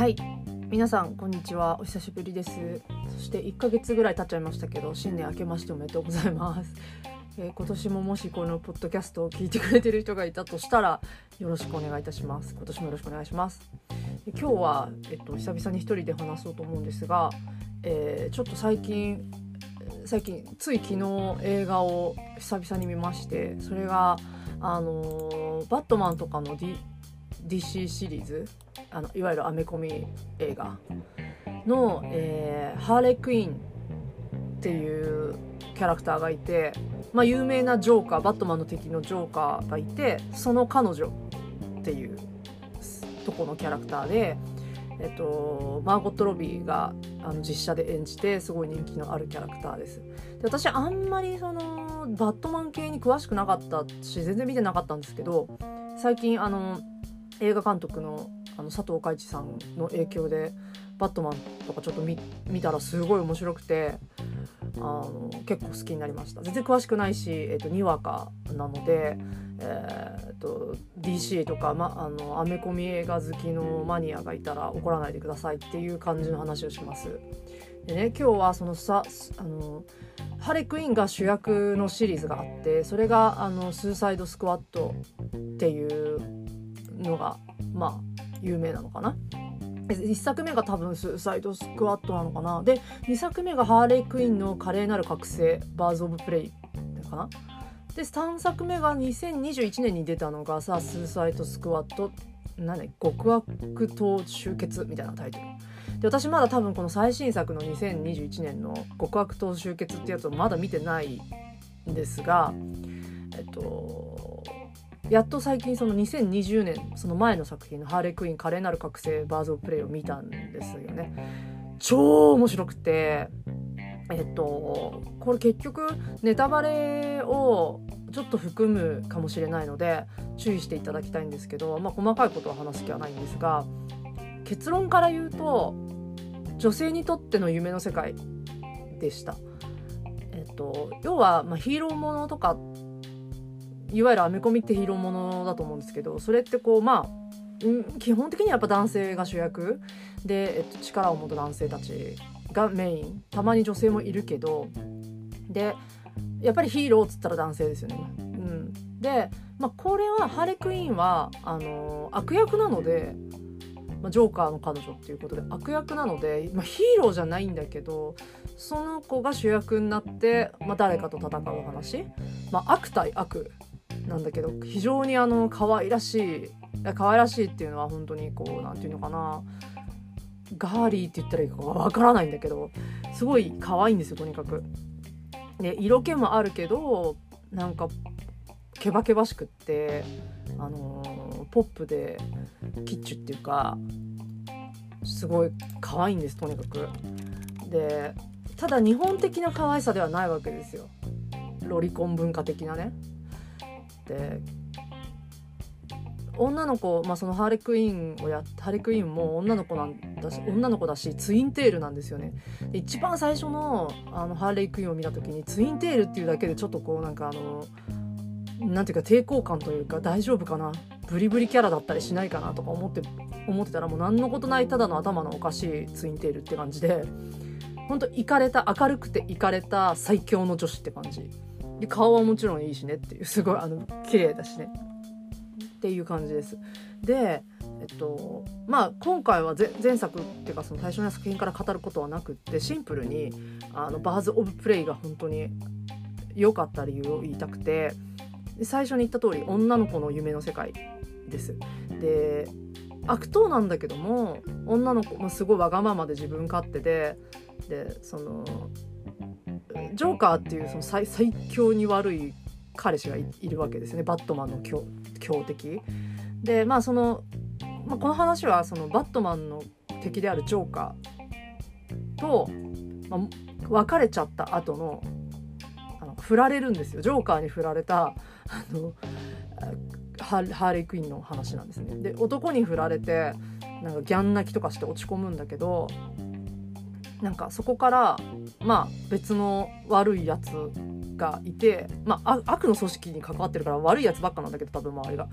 はい。皆さんこんにちは。お久しぶりです。そして1ヶ月ぐらい経っちゃいましたけど新年明けましておめでとうございます、えー今年ももしこのポッドキャストを聞いてくれてる人がいたとしたらよろしくお願いいたします。今年もよろしくお願いします。今日は、えっと、久々に一人で話そうと思うんですが、えーちょっと最近最近つい昨日映画を久々に見ましてそれがあのーバットマンとかの、D、DC シリーズあのいわゆるアメコミ映画の、えーハーレークイーンっていうキャラクターがいて、まあ、有名なジョーカーバットマンの敵のジョーカーがいてその彼女っていうとこのキャラクターで、えっと、マーゴット・ロビーがあの実写で演じてすごい人気のあるキャラクターです。で私あんまりそのバットマン系に詳しくなかったし全然見てなかったんですけど最近あの映画監督のあの佐藤海一さんの影響でバットマンとかちょっと見見たらすごい面白くてあの結構好きになりました全然詳しくないし、えっとにわかなので、えーっと DC とか、ま、あのアメコミ映画好きのマニアがいたら怒らないでくださいっていう感じの話をします。でね今日はそのさあのハレクイーンが主役のシリーズがあってそれがあのスーサイドスクワットっていうのがまあ有名なのかな。1作目が多分スーサイドスクワットなのかな。で2作目がハーレークイーンの華麗なる覚醒バーズ・オブ・プレイ。かな。で3作目が2021年に出たのがさスーサイドスクワット。何極悪党集結みたいなタイトル。で私まだ多分この最新作の2021年の極悪党集結ってやつをまだ見てないんですがえっとやっと最近その2020年その前の作品の「ハーレークイーン華麗なる覚醒バーズ・オブ・プレイ」を見たんですよね超面白くてえっとこれ結局ネタバレをちょっと含むかもしれないので注意していただきたいんですけど、まあ、細かいことは話す気はないんですが結論から言うと女性にとっての夢の世界でした。えっと、要は、まあ、ヒーローものとかいわゆるアメコミってヒーローものだと思うんですけどそれってこうまあ基本的にはやっぱ男性が主役。で、えっと、力を持った男性たちがメイン。たまに女性もいるけど。でやっぱりヒーローっつったら男性ですよね。うん、で、まあ、これはハーレクイーンはあの悪役なので、まあ、ジョーカーの彼女っていうことで悪役なので、まあ、ヒーローじゃないんだけどその子が主役になって、まあ、誰かと戦う話、まあ、悪対悪。なんだけど非常にあの可愛らしい可愛らしいっていうのは本当にこうなんていうのかなガーリーって言ったらいいかわからないんだけどすごい可愛いんですよとにかく。で色気もあるけどなんかケバケバしくって、あのポップでキッチュっていうかすごい可愛いんですとにかく。でただ日本的な可愛さではないわけですよロリコン文化的なね。で女の子、まあ、そのハーレクイーンをやハーレクイーンも女の子なんだし女の子だしツインテールなんですよね。一番最初のあのハーレークイーンを見た時にツインテールっていうだけでちょっとこうなんかあのなんていうか抵抗感というか大丈夫かな？ブリブリキャラだったりしないかな？とか思って思ってたらもう何のことないただの頭のおかしいツインテールって感じでほんとイかれた明るくてイかれた最強の女子って感じ。で顔はもちろんいいしねっていうすごいあの綺麗だしねっていう感じですでえっとまあ今回は前作っていうかその最初の作品から語ることはなくってシンプルにあのバーズ・オブ・プレイが本当に良かった理由を言いたくて最初に言った通り女の子の夢の世界です。で悪党なんだけども女の子もすごいわがままで自分勝手ででそのジョーカーっていうその最最強に悪い彼氏がいるわけですねバットマンの強強敵。でまあその、まあ、この話はそのバットマンの敵であるジョーカーと、まあ、別れちゃった後のあの振られるんですよジョーカーに振られたあのハーハーレークイーンの話なんですね。で男に振られてなんかギャン泣きとかして落ち込むんだけどなんかそこからまあ別の悪いやつがいて、まあ、悪の組織に関わってるから悪いやつばっかなんだけど多分周りが。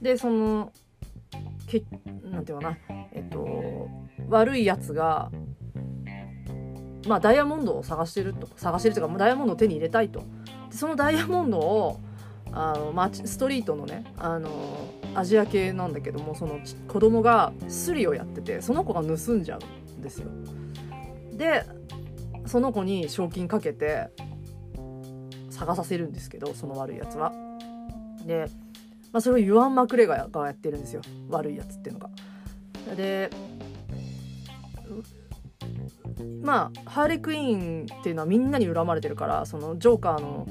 でそのけなんていうかな。えっと悪いやつがまあダイヤモンドを探してると探してるというかダイヤモンドを手に入れたいと。でそのダイヤモンドをあの街ストリートのねあのアジア系なんだけどもその子供がスリをやっててその子が盗んじゃうんですよ。でその子に賞金かけて探させるんですけどその悪いやつは。で、まあ、それをユアン・マクレガがやってるんですよ。悪いやつっていうのが。でまあハーレクイーンっていうのはみんなに恨まれてるからそのジョーカーの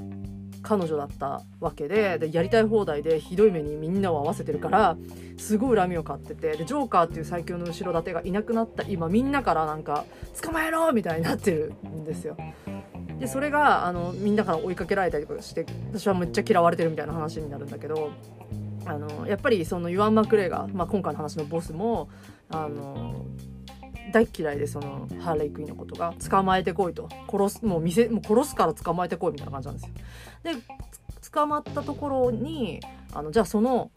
彼女だったわけででやりたい放題でひどい目にみんなを合わせてるからすごい恨みを買っててでジョーカーっていう最強の後ろ盾がいなくなった今みんなからなんか捕まえろみたいになってるんですよ。でそれがあのみんなから追いかけられたりとかして私はめっちゃ嫌われてるみたいな話になるんだけどあのやっぱりそのユアン・マクレーが、まあ、今回の話のボスもあの大嫌いでそのハーレイクイーンのことが捕まえてこいと殺すもう店もう殺すから捕まえてこいみたいな感じなんですよ。で捕まったところにあのじゃあその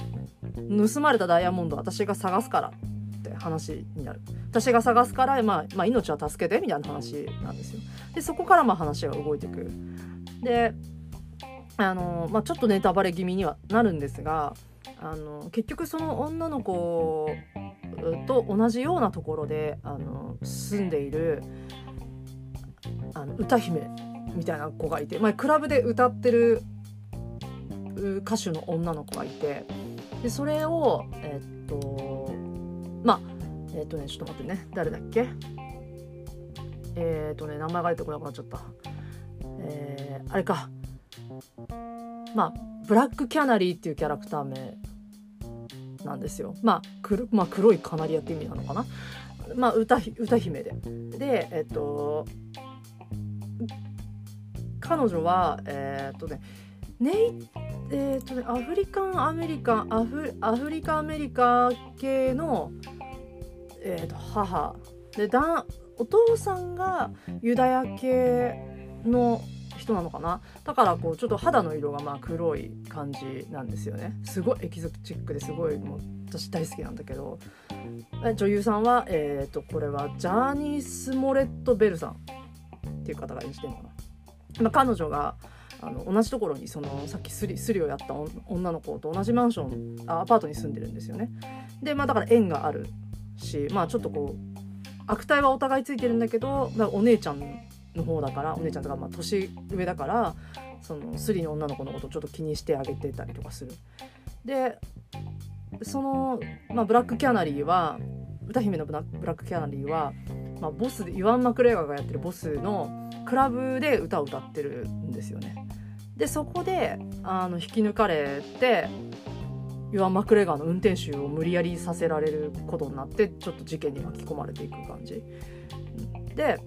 盗まれたダイヤモンド私が探すからって話になる私が探すから、まあ、まあ命は助けてみたいな話なんですよ。でそこからまあ話が動いてく。であの、まあ、ちょっとネタバレ気味にはなるんですがあの結局その女の子と同じようなところであの住んでいるあの歌姫みたいな子がいて、まあ、クラブで歌ってる歌手の女の子がいてでそれをえっとまあえっとねちょっと待ってね。誰だっけ？えっとね名前が出てこなくなっちゃった。えー、あれか。まあブラックキャナリーっていうキャラクター名なんですよ。まあ、黒まあ、黒いカナリアって意味なのかな。まあ、歌歌姫で。で、えっと、彼女は、えー、っとね、ネイえー、っとね、アフリカンアメリカンアフアフリカアメリカ系の、えー、っと母でだお父さんがユダヤ系の人なのかな？だからこうちょっと肌の色がまあ黒い感じなんですよね。すごいエキゾチックですごいもう私大好きなんだけど。女優さんはえっ、ー、とこれはジャーニー・スモレット・ベルさん。っていう方が演じてるのかな、まあ、彼女があの同じところにそのさっきスリスリをやった女の子と同じマンションアパートに住んでるんですよね。でまあだから縁があるしまあちょっとこう悪態はお互いついてるんだけどお姉ちゃんの方だからお姉ちゃんとかまあ年上だからそのスリの女の子のことをちょっと気にしてあげてたりとかする。でその、まあ、ブラックキャナリーは歌姫のブラックキャナリーは、まあ、ボスでイワン・マクレーガーがやってるボスのクラブで歌を歌ってるんですよね。でそこであの引き抜かれてイワン・マクレガーの運転手を無理やりさせられることになってちょっと事件に巻き込まれていく感じ。で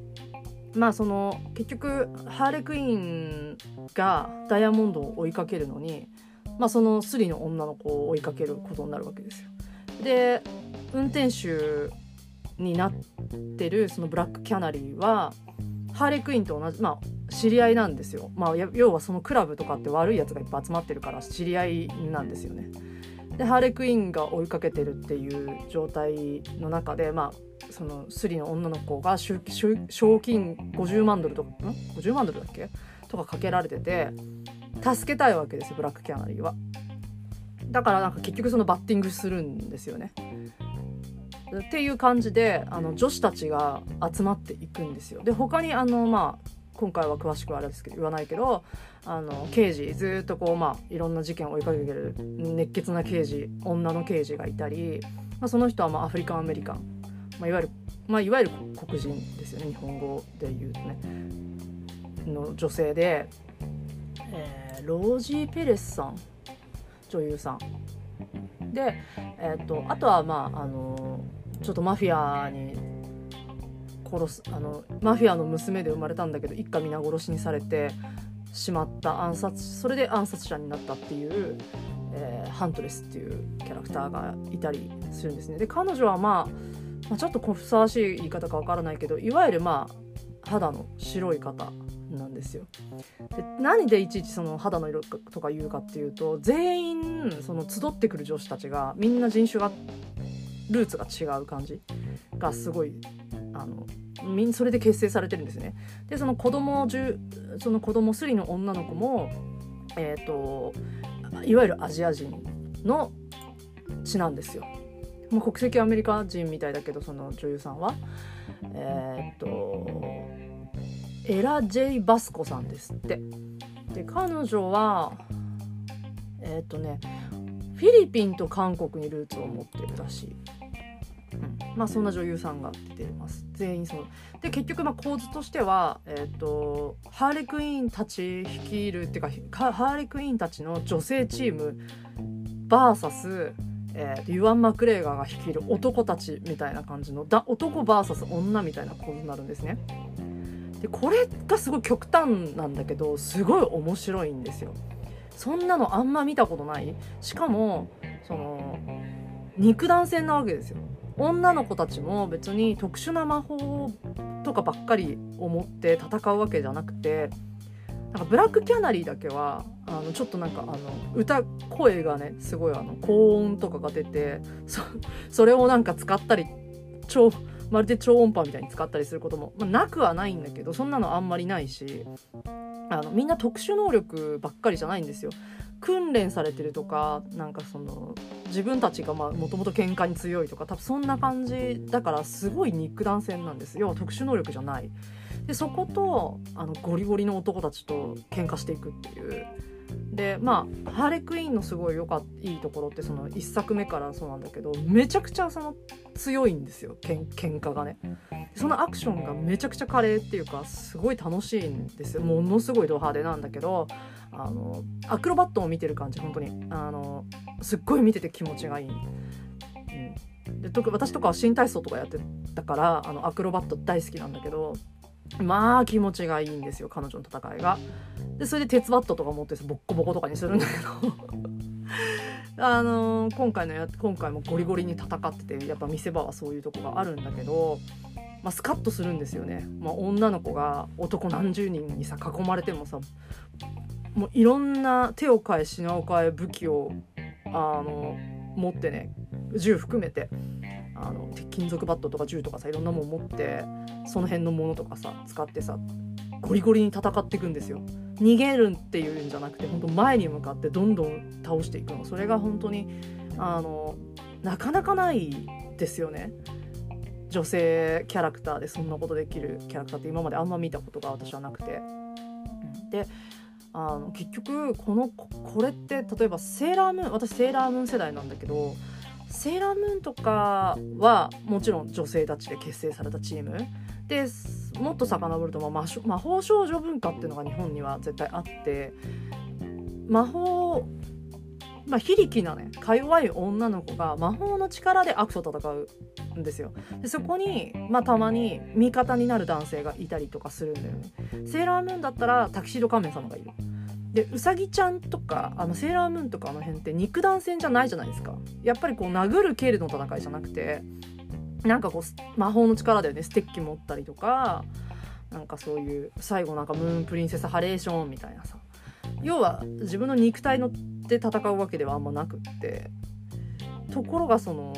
まあその結局ハーレクイーンがダイヤモンドを追いかけるのに、まあ、そのスリの女の子を追いかけることになるわけですよ。で運転手になってるそのブラックキャナリーはハーレクイーンと同じまあ知り合いなんですよ。まあ要はそのクラブとかって悪いやつがいっぱい集まってるから知り合いなんですよね。でハーレクイーンが追いかけてるっていう状態の中でまあそのスリの女の子が賞金50万ドルとかん50万ドルだっけ？とかかけられてて助けたいわけですよブラックキャナリーは。だからなんか結局そのバッティングするんですよね。っていう感じであの女子たちが集まっていくんですよ。で他にあのまあ今回は詳しくはあれですけど言わないけどあの刑事ずっとこうまあいろんな事件を追いかけてる熱血な刑事女の刑事がいたり、まあ、その人はまあアフリカンアメリカンまあ、いわゆる、まあ、いわゆる黒人ですよね。日本語で言うとね。の女性で、えー、ロージー・ペレスさん。女優さん。で、えーと、あとはまああのちょっとマフィアに殺すあのマフィアの娘で生まれたんだけど一家皆殺しにされてしまった暗殺それで暗殺者になったっていう、えー、ハントレスっていうキャラクターがいたりするんですね。で彼女はまあまあ、ちょっとふさわしい言い方かわからないけどいわゆるまあ肌の白い方なんですよ。で何でいちいちその肌の色とか言うかっていうと全員その集ってくる女子たちがみんな人種がルーツが違う感じがすごいあのみんそれで結成されてるんですね。でその子供その子供スリの女の子もえっ、ー、といわゆるアジア人の血なんですよ。もう国籍アメリカ人みたいだけどその女優さんはえっ、とエラ・ジェイ・バスコさんですって。で彼女はえっ、とねフィリピンと韓国にルーツを持ってるらしい。うん、まあそんな女優さんが出てます全員そうで結局まあ構図としては、えーと、ハーレクイーンたち率いるっていうかハーレクイーンたちの女性チーム VS えー、ユアン・マクレーガーが率いる男たちみたいな感じのだ男 VS 女みたいな構図になるんですね。でこれがすごい極端なんだけどすごい面白いんですよ。そんなのあんま見たことないしかもその肉弾戦なわけですよ。女の子たちも別に特殊な魔法とかばっかり思って戦うわけじゃなくてなんかブラックキャナリーだけはあのちょっとなんかあの歌声がねすごいあの高音とかが出てそれをなんか使ったり超まるで超音波みたいに使ったりすることも、まあ、なくはないんだけどそんなのあんまりないしあのみんな特殊能力ばっかりじゃないんですよ。訓練されてるとかなんかその自分たちがもともと喧嘩に強いとか多分そんな感じだからすごい肉弾戦なんですよ特殊能力じゃない。でそことあのゴリゴリの男たちと喧嘩していくっていう。でまあハーレクイーンのすごい良かいいところってその1作目からそうなんだけどめちゃくちゃその強いんですよけん喧嘩がねそのアクションがめちゃくちゃ華麗っていうかすごい楽しいんですよものすごいド派手なんだけどあのアクロバットを見てる感じ本当にあのすっごい見てて気持ちがいい。うん、で特私とかは新体操とかやってたからあのアクロバット大好きなんだけどまあ気持ちがいいんですよ彼女の戦いが。でそれで鉄バットとか持ってボッコボコとかにするんだけど。あのー、今回のや今回もゴリゴリに戦っててやっぱ見せ場はそういうとこがあるんだけど、まあ、スカッとするんですよね、まあ、女の子が男何十人にさ囲まれてもさもういろんな手を変え品を変え武器をあの持ってね銃含めて。あの金属バットとか銃とかさいろんなもん持ってその辺のものとかさ使ってさゴリゴリに戦っていくんですよ。逃げるっていうんじゃなくて本当前に向かってどんどん倒していくのそれが本当にあのなかなかないですよね。女性キャラクターでそんなことできるキャラクターって今まであんま見たことが私はなくて。であの結局このこれって例えばセーラームーン私セーラームーン世代なんだけどセーラームーンとかはもちろん女性たちで結成されたチーム。でもっと遡ると、ま、魔法少女文化っていうのが日本には絶対あって魔法まあ、非力なねか弱い女の子が魔法の力で悪と戦うんですよ。でそこに、まあ、たまに味方になる男性がいたりとかするんだよね。セーラームーンだったらタキシード仮面様がいる。でうさぎちゃんとかあのセーラームーンとかあの辺って肉弾戦じゃないじゃないですか。やっぱりこう殴る蹴るの戦いじゃなくてなんかこう魔法の力でね。ステッキ持ったりとかなんかそういう最後なんかムーンプリンセスハレーションみたいなさ。要は自分の肉体ので戦うわけではあんまなくって。ところがその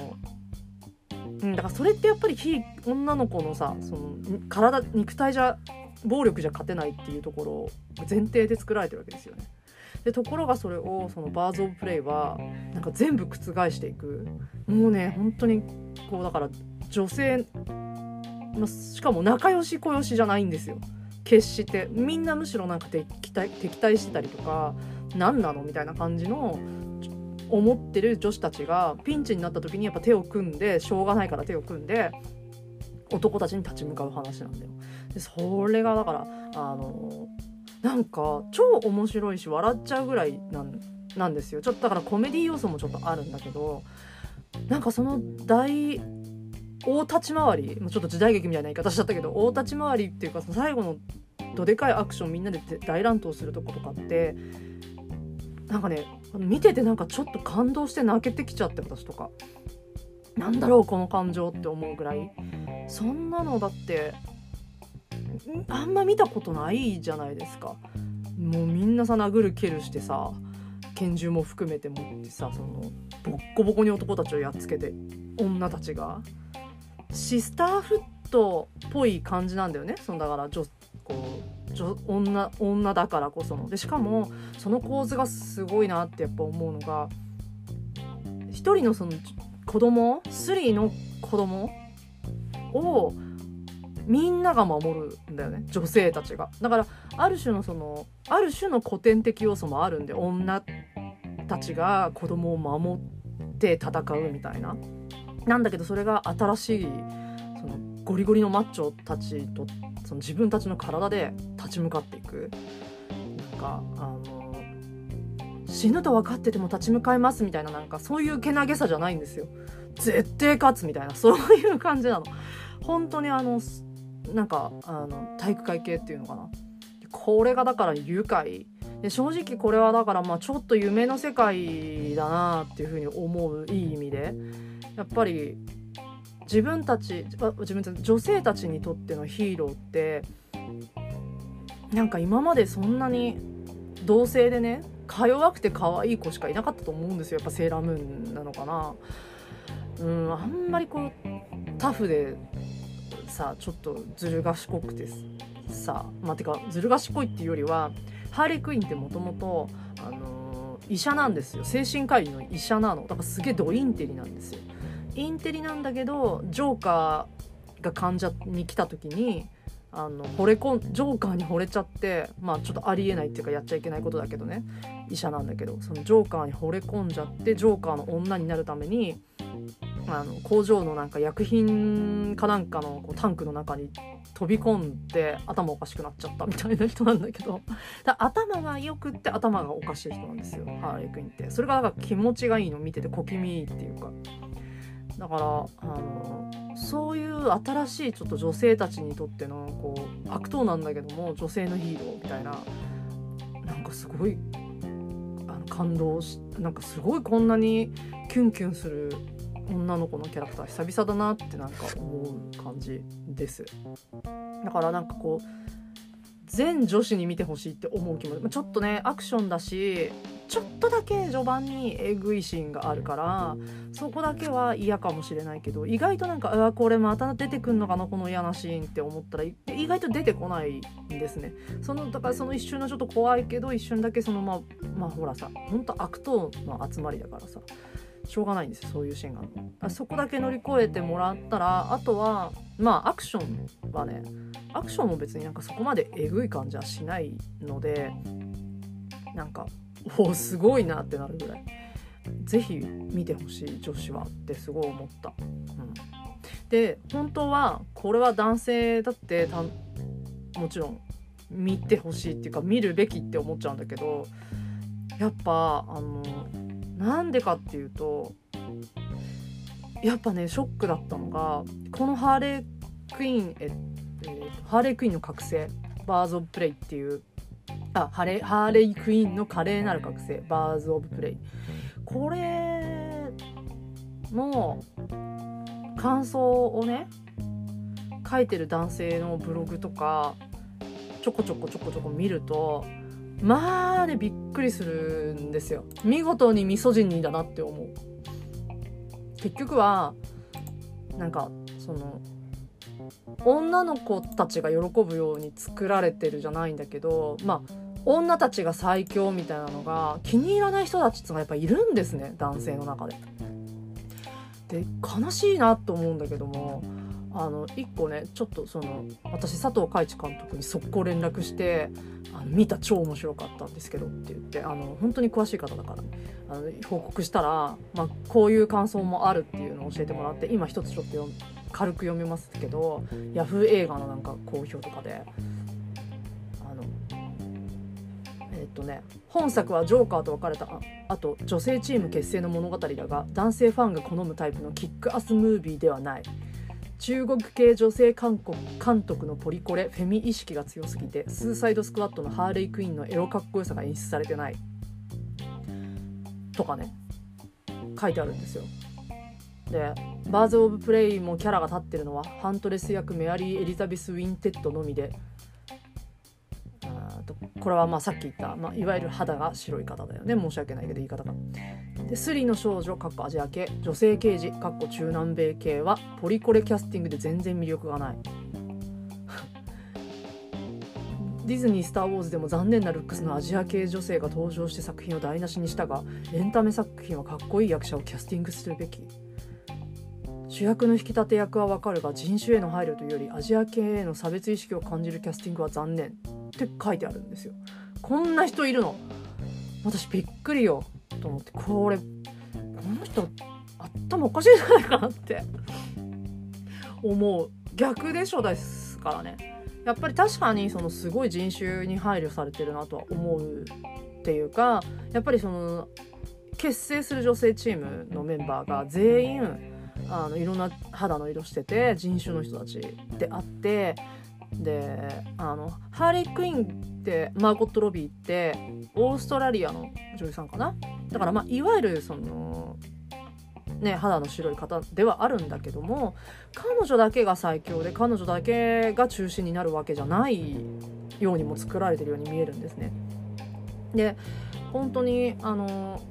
うんだからそれってやっぱり非女の子のさその体肉体じゃ暴力じゃ勝てないっていうところを前提で作られてるわけですよね。でところがそれをそのバーズ・オブ・プレイはなんか全部覆していくもうね本当にこうだから女性、ま、しかも仲良し小良しじゃないんですよ決してみんなむしろなんか敵対敵対してたりとか何なの？みたいな感じの思ってる女子たちがピンチになった時にやっぱ手を組んでしょうがないから手を組んで男たちに立ち向かう話なんだよ。でそれがだからあのなんか超面白いし笑っちゃうぐらいなんなんですよ。ちょっとだからコメディ要素もちょっとあるんだけどなんかその大大立ち回りちょっと時代劇みたいな言い方しちゃったけど大立ち回りっていうかその最後のどでかいアクションみんなで大乱闘するとことかってなんかね見ててなんかちょっと感動して泣けてきちゃって私とか。なんだろうこの感情って思うぐらい。そんなのだってあんま見たことないじゃないですか。もうみんなさ殴る蹴るしてさ拳銃も含めて持ってさそのボッコボコに男たちをやっつけて女たちが。シスターフットっぽい感じなんだよね。そのだから女こう女女だからこその。でしかもその構図がすごいなってやっぱ思うのが一人のその子供スリーの子供をみんなが守るんだよね女性たちが。だからある種のそのある種の古典的要素もあるんで女たちが子供を守って戦うみたいな。なんだけどそれが新しいそのゴリゴリのマッチョたちとその自分たちの体で立ち向かっていく。なんかあの死ぬと分かってても立ち向かいますみたいななんかそういうけなげさじゃないんですよ。絶対勝つみたいなそういう感じなの。本当にあのなんかあの体育会系っていうのかな。これがだから愉快。で正直これはだからまあちょっと夢の世界だなっていうふうに思ういい意味で。やっぱり自分たち自分たち女性たちにとってのヒーローってなんか今までそんなに同性でねか弱くて可愛い子しかいなかったと思うんですよ。やっぱセーラームーンなのかな。うんあんまりこうタフでさちょっとずる賢くてさまあてかずる賢いっていうよりはハーレクイーンってもともとあの、医者なんですよ。精神科医の医者なの。だからすげえドインテリなんですよ。インテリなんだけどジョーカーが患者に来た時にあの惚れ込んジョーカーに惚れちゃってまあちょっとありえないっていうかやっちゃいけないことだけどね。医者なんだけどそのジョーカーに惚れ込んじゃってジョーカーの女になるためにあの工場のなんか薬品かなんかのこうタンクの中に飛び込んで頭おかしくなっちゃったみたいな人なんだけど。頭が良くって頭がおかしい人なんですよ。ハーレークインって。それがなんか気持ちがいいの見てて小気味いいっていうか。だからあのそういう新しいちょっと女性たちにとってのこう悪党なんだけども女性のヒーローみたいななんかすごいあの感動しなんかすごいこんなにキュンキュンする女の子のキャラクター久々だなってなんか思う感じです。だからなんかこう全女子に見てほしいって思う気もち。ょっとねアクションだしちょっとだけ序盤にえぐいシーンがあるからそこだけは嫌かもしれないけど意外となんかうわこれまた出てくんのかなこの嫌なシーンって思ったら意外と出てこないんですね。そのだからその一瞬のちょっと怖いけど一瞬だけそのままあほらさほんと悪党の集まりだからさ。しょうがないんですよそういうシーンが。あそこだけ乗り越えてもらったらあとはまあアクションはねアクションも別になんかそこまでえぐい感じはしないのでなんかおすごいなってなるぐらい。是非見てほしい女子はってすごい思った。うん、で本当はこれは男性だってもちろん見てほしいっていうか見るべきって思っちゃうんだけどやっぱあのなんでかっていうとやっぱねショックだったのがこのハーレークイーンえ、えー、ハーレークイーンの覚醒バーズ・オブ・プレイっていうあハレハーレークイーンの華麗なる覚醒バーズ・オブ・プレイ。これの感想をね書いてる男性のブログとかちょこちょこちょこちょこ見るとまあねびっくりするんですよ見事にミソジニーだなって思う結局はなんかその女の子たちが喜ぶように作られてるじゃないんだけどまあ女たちが最強みたいなのが気に入らない人たちってのがやっぱいるんですね男性の中で。で悲しいなと思うんだけどもあの1個ねちょっとその私佐藤海一監督に速攻連絡してあの見た超面白かったんですけどって言ってあの本当に詳しい方だから、ね、あの報告したら、まあ、こういう感想もあるっていうのを教えてもらって今一つちょっと軽く読みますけどヤフー映画のなんか好評とかで。あのえっとね、本作はジョーカーと別れたあと女性チーム結成の物語だが男性ファンが好むタイプのキックアスムービーではない中国系女性韓国監督のポリコレフェミ意識が強すぎてスーサイドスクワットのハーレイクイーンのエロかっこよさが演出されてない。とかね。書いてあるんですよ。でバーズ・オブ・プレイもキャラが立ってるのはハントレス役メアリー・エリザベス・ウィンテッドのみでこれはまあさっき言った、まあ、いわゆる肌が白い方だよね申し訳ないけど言い方が。でスリの少女かっこアジア系女性刑事かっこ中南米系はポリコレキャスティングで全然魅力がない。ディズニー「スター・ウォーズ」でも残念なルックスのアジア系女性が登場して作品を台無しにしたがエンタメ作品はかっこいい役者をキャスティングするべき主役の引き立て役はわかるが人種への配慮というよりアジア系への差別意識を感じるキャスティングは残念って書いてあるんですよ。こんな人いるの？私びっくりよ。と思って。これこの人頭おかしいんじゃないかなって。思う。逆でしょ？ですからね。やっぱり確かにそのすごい人種に配慮されてるなとは思うっていうかやっぱりその結成する女性チームのメンバーが全員あのいろんな肌の色してて人種の人たちであってであのハーレー・クイーンってマーゴット・ロビーってオーストラリアの女優さんかな？だからまあいわゆるそのね肌の白い方ではあるんだけども彼女だけが最強で彼女だけが中心になるわけじゃないようにも作られてるように見えるんですね。で本当にあの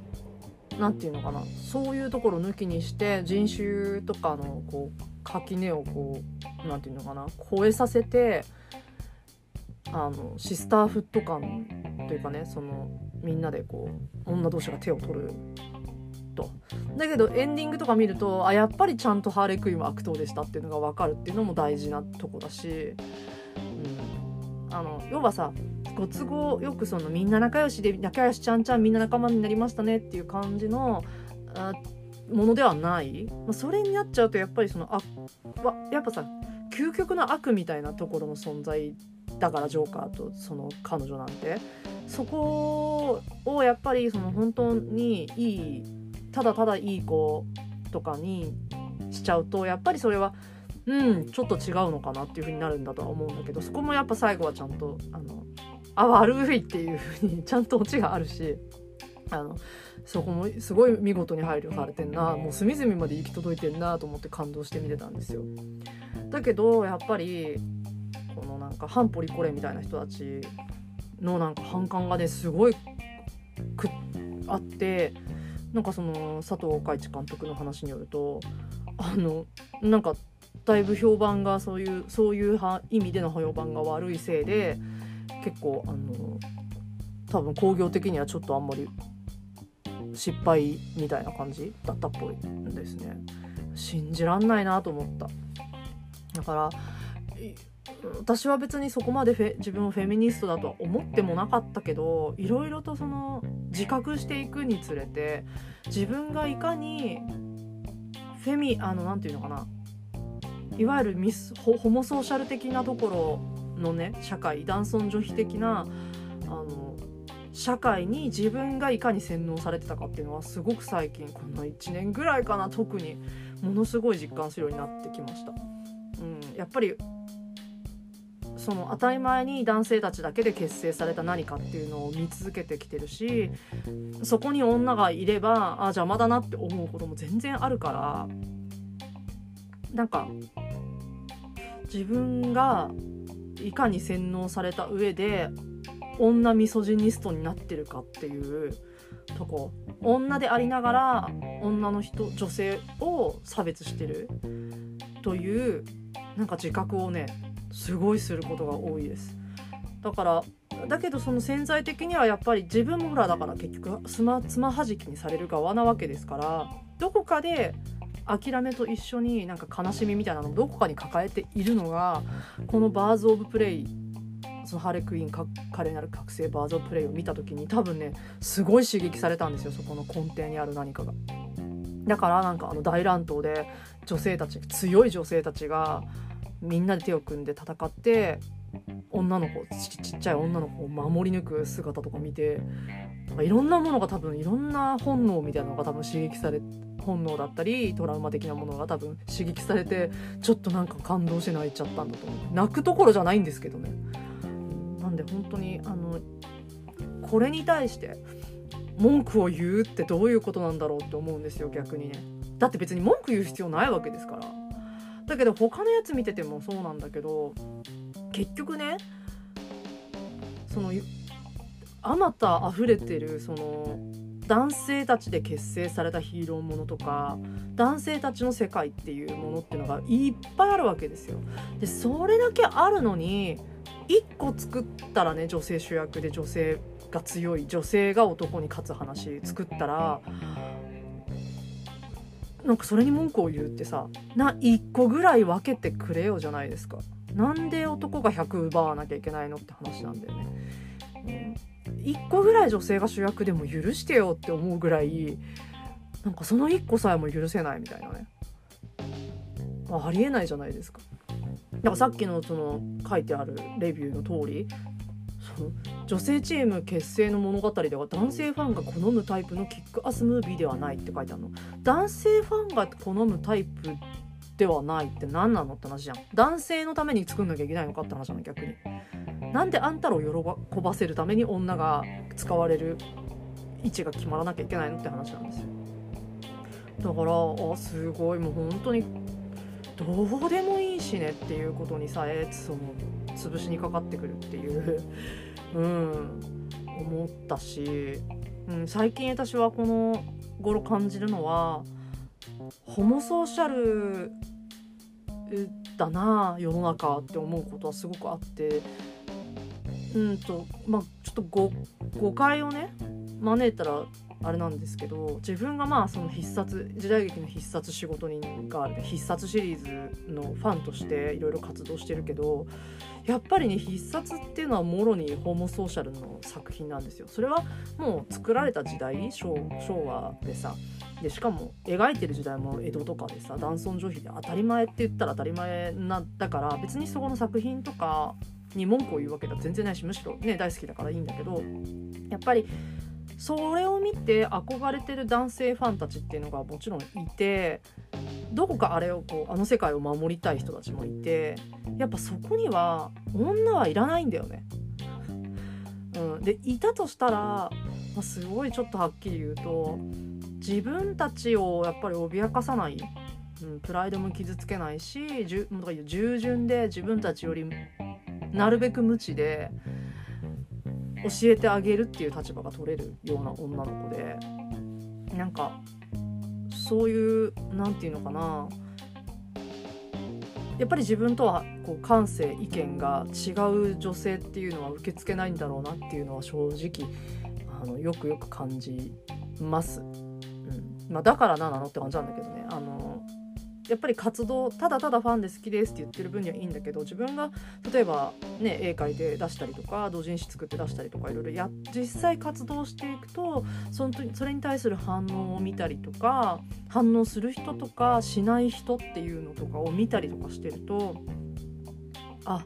何て言うのかな？そういうところ抜きにして人種とかのこう垣根をこう何て言うのかな超えさせてあのシスターフット感というかねそのみんなでこう女同士が手を取ると。だけどエンディングとか見るとあやっぱりちゃんとハーレークイーンは悪党でしたっていうのが分かるっていうのも大事なとこだし、うん、あの要はさご都合よくそのみんな仲良しで仲良しちゃんちゃんみんな仲間になりましたねっていう感じのあものではない、まあ、それになっちゃうとやっぱりそのあやっぱさ究極の悪みたいなところの存在だからジョーカーとその彼女なんて。そこをやっぱりその本当にいいただただいい子とかにしちゃうとやっぱりそれはうんちょっと違うのかなっていう風になるんだとは思うんだけどそこもやっぱ最後はちゃんとあのあ悪いっていう風にちゃんとオチがあるしあのそこもすごい見事に配慮されてんなもう隅々まで行き届いてんなと思って感動して見てたんですよ。だけどやっぱりこのなんか反ポリコレみたいな人たちのなんか反感がねすごいくあってなんかその佐藤海一監督の話によるとあのなんかだいぶ評判がそういうそういう意味での評判が悪いせいで結構あの多分工業的にはちょっとあんまり失敗みたいな感じだったっぽいんですね。信じらんないなと思った。だから私は別にそこまで自分をフェミニストだとは思ってもなかったけどいろいろとその自覚していくにつれて自分がいかにフェミあの何て言うのかな。いわゆるミスホホモソーシャル的なところのね社会男尊女卑的なあの社会に自分がいかに洗脳されてたかっていうのはすごく最近この1年ぐらいかな特にものすごい実感するようになってきました。うん、やっぱりその当たり前に男性たちだけで結成された何かっていうのを見続けてきてるしそこに女がいればあ邪魔だなって思うことも全然あるからなんか自分がいかに洗脳された上で女ミソジニストになってるかっていうとこ。女でありながら女の人女性を差別してるというなんか自覚をねすごいすることが多いです。だからだけどその潜在的にはやっぱり自分もほらだから結局つまつまはじきにされる側なわけですからどこかで諦めと一緒になんか悲しみみたいなのをどこかに抱えているのがこのバーズ・オブ・プレイそのハレクイーンか彼なる覚醒バーズ・オブ・プレイを見た時に多分ねすごい刺激されたんですよそこの根底にある何かが。だからなんかあの大乱闘で女性たち強い女性たちがみんなで手を組んで戦って女の子ちっちゃい女の子を守り抜く姿とか見ていろんなものが多分いろんな本能みたいなのが多分刺激され本能だったりトラウマ的なものが多分刺激されてちょっとなんか感動して泣いちゃったんだと思う泣くところじゃないんですけどねで本当にあのこれに対して文句を言うってどういうことなんだろうって思うんですよ逆にねだって別に文句言う必要ないわけですからだけど他のやつ見ててもそうなんだけど結局ねそのあまた溢れてるその男性たちで結成されたヒーローものとか男性たちの世界っていうものっていうのがいっぱいあるわけですよ。でそれだけあるのに1個作ったらね女性主役で女性が強い女性が男に勝つ話作ったらなんかそれに文句を言うってさな1個ぐらい分けてくれよじゃないですか。なんで男が100奪わなきゃいけないのって話なんだよね。1個ぐらい女性が主役でも許してよって思うぐらいなんかその1個さえも許せないみたいなねありえないじゃないですか。だかさっきのその書いてあるレビューの通りその女性チーム結成の物語では男性ファンが好むタイプのキックアスムービーではないって書いてあるの。男性ファンが好むタイプではないって何なのって話じゃん。男性のために作んなきゃいけないのかって話なの逆に。なんであんたらを喜ばせるために女が使われる位置が決まらなきゃいけないのって話なんですよ。だからあすごい。もう本当にどうでもいいしねっていうことにさえその潰しにかかってくるっていううん思ったし、うん、最近私はこの頃感じるのはホモソーシャルだな世の中って思うことはすごくあってうんとまあちょっと誤誤解をね招いたらあれなんですけど自分がまあその必殺時代劇の必殺仕事人が必殺シリーズのファンとしていろいろ活動してるけどやっぱりね必殺っていうのはもろにホーモソーシャルの作品なんですよ。それはもう作られた時代昭和でさでしかも描いてる時代も江戸とかでさ男尊女卑で当たり前って言ったら当たり前なだから別にそこの作品とかに文句を言うわけでは全然ないしむしろね大好きだからいいんだけどやっぱりそれを見て憧れてる男性ファンたちっていうのがもちろんいてどこかあれをこうあの世界を守りたい人たちもいてやっぱそこには女はいらないんだよね。うん、でいたとしたら、まあ、すごいちょっとはっきり言うと自分たちをやっぱり脅かさない、うん、プライドも傷つけないしじゅ従順で自分たちよりなるべく無知で教えてあげるっていう立場が取れるような女の子で。なんかそういう何て言うのかな。やっぱり自分とはこう感性意見が違う女性っていうのは受け付けないんだろうなっていうのは正直あのよくよく感じます。うん。まあ、だからななのって感じなんだけどね。あのやっぱり活動ただただファンで好きですって言ってる分にはいいんだけど自分が例えば、ね、絵描いて出したりとか同人誌作って出したりとかいろいろや実際活動していくとそのそれに対する反応を見たりとか反応する人とかしない人っていうのとかを見たりとかしてるとあ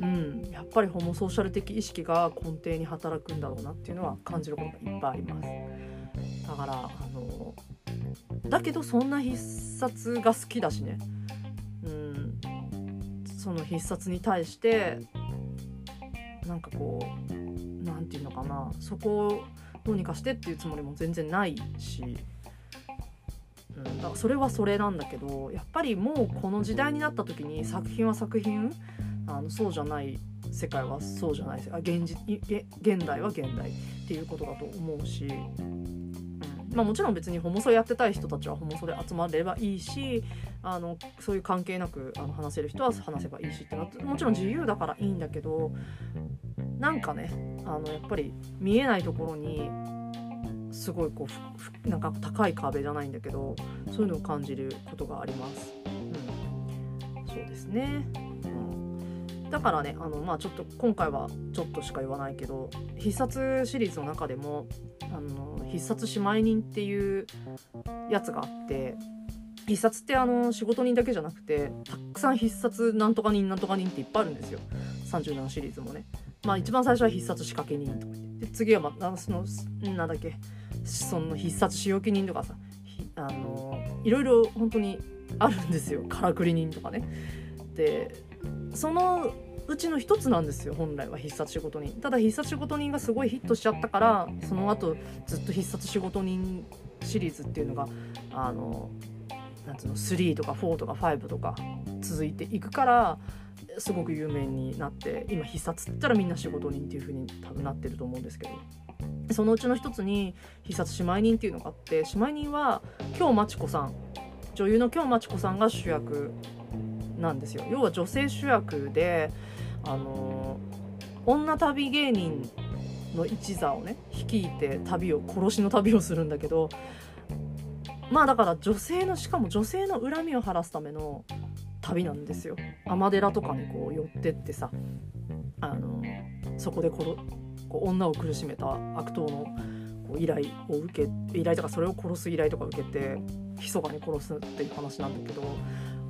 うんやっぱりホモソーシャル的意識が根底に働くんだろうなっていうのは感じることがいっぱいあります。だからあのだけどそんな必殺が好きだしね。うん。その必殺に対してなんかこう何て言うのかな。そこをどうにかしてっていうつもりも全然ないし、うん、だからそれはそれなんだけどやっぱりもうこの時代になった時に作品は作品。あのそうじゃない世界はそうじゃない。あ現実現代は現代っていうことだと思うし。まあ、もちろん別にホモソやってたい人たちはホモソで集まればいいしあのそういう関係なくあの話せる人は話せばいいしってなってもちろん自由だからいいんだけどなんかねあのやっぱり見えないところにすごいこうなんか高い壁じゃないんだけどそういうのを感じることがあります。うん、そうですね、うん、だからねあの、まあ、ちょっと今回はちょっとしか言わないけど必殺シリーズの中でもあの必殺姉妹人っていうやつがあって必殺ってあの仕事人だけじゃなくてたくさん必殺なんとか人なんとか人っていっぱいあるんですよ。37シリーズもね。まあ一番最初は必殺仕掛け人とかで次はまあそのなんだっけその必殺仕置き人とかさあのいろいろ本当にあるんですよ。からくり人とかね。でそのうちの一つなんですよ本来は必殺仕事人。ただ必殺仕事人がすごいヒットしちゃったからその後ずっと必殺仕事人シリーズっていうのがあのなんつうの3とか4とか5とか続いていくからすごく有名になって今必殺って言ったらみんな仕事人っていう風に多分なってると思うんですけど。そのうちの一つに必殺姉妹人っていうのがあって姉妹人は京真知子さん。女優の京真知子さんが主役。なんですよ。要は女性主役であの女旅芸人の一座をね率いて旅を殺しの旅をするんだけどまあだから女性のしかも女性の恨みを晴らすための旅なんですよ。尼寺とかにこう寄ってってさあのそこでこのこう女を苦しめた悪党のこう依頼を受け依頼とかそれを殺す依頼とか受けて密かに殺すっていう話なんだけど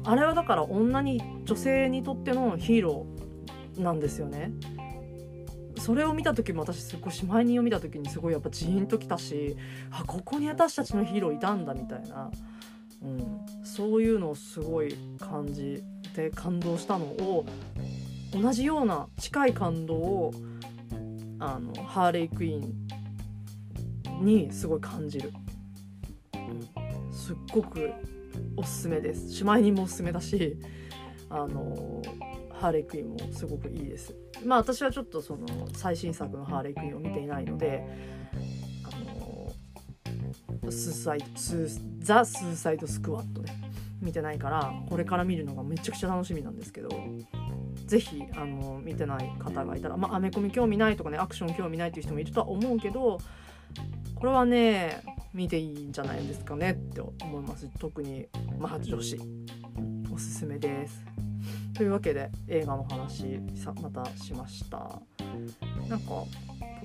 あれはだから女に女性にとってのヒーローなんですよね。それを見た時も私すごい姉妹人を見た時にすごいやっぱジーンときたしあここに私たちのヒーローいたんだみたいな、うん、そういうのをすごい感じて感動したのを同じような近い感動をあのハーレークイーンにすごい感じる、うん、すっごくおすすめです。姉妹人もおすすめだしあのハーレークイーンもすごくいいです。まあ私はちょっとその最新作のハーレークイーンを見ていないのであのスーサイドスーザ・スーサイド・スクワットね見てないからこれから見るのがめちゃくちゃ楽しみなんですけど是非あの見てない方がいたらまあアメコミ興味ないとかねアクション興味ないっていう人もいるとは思うけどこれはね見ていいんじゃないですかねって思います。特にまあ女子おすすめです。というわけで映画の話さまたしました。なんかポ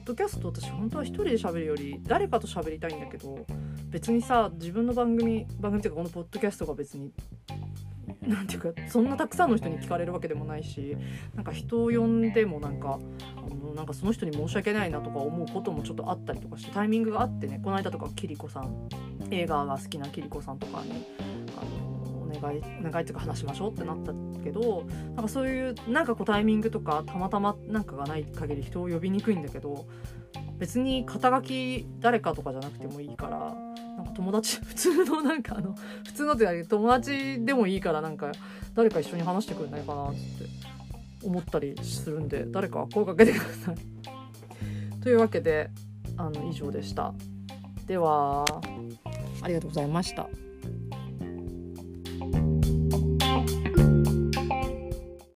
ッドキャスト私本当は一人で喋るより誰かと喋りたいんだけど別にさ自分の番組番組っていうかこのポッドキャストが別になんていうかそんなたくさんの人に聞かれるわけでもないしなんか人を呼んでもなんかのなんかその人に申し訳ないなとか思うこともちょっとあったりとかしてタイミングがあってねこの間とかキリコさん映画が好きなキリコさんとかにあのお願いお願いっていうか話しましょうってなったけどなんかそういうなんかこうタイミングとかたまたまなんかがない限り人を呼びにくいんだけど別に肩書き誰かとかじゃなくてもいいからなんか友達 普通のなんかあの普通のってない友達でもいいからなんか誰か一緒に話してくれないかなって。思ったりするんで誰か声かけてください。というわけであの以上でした。ではありがとうございました。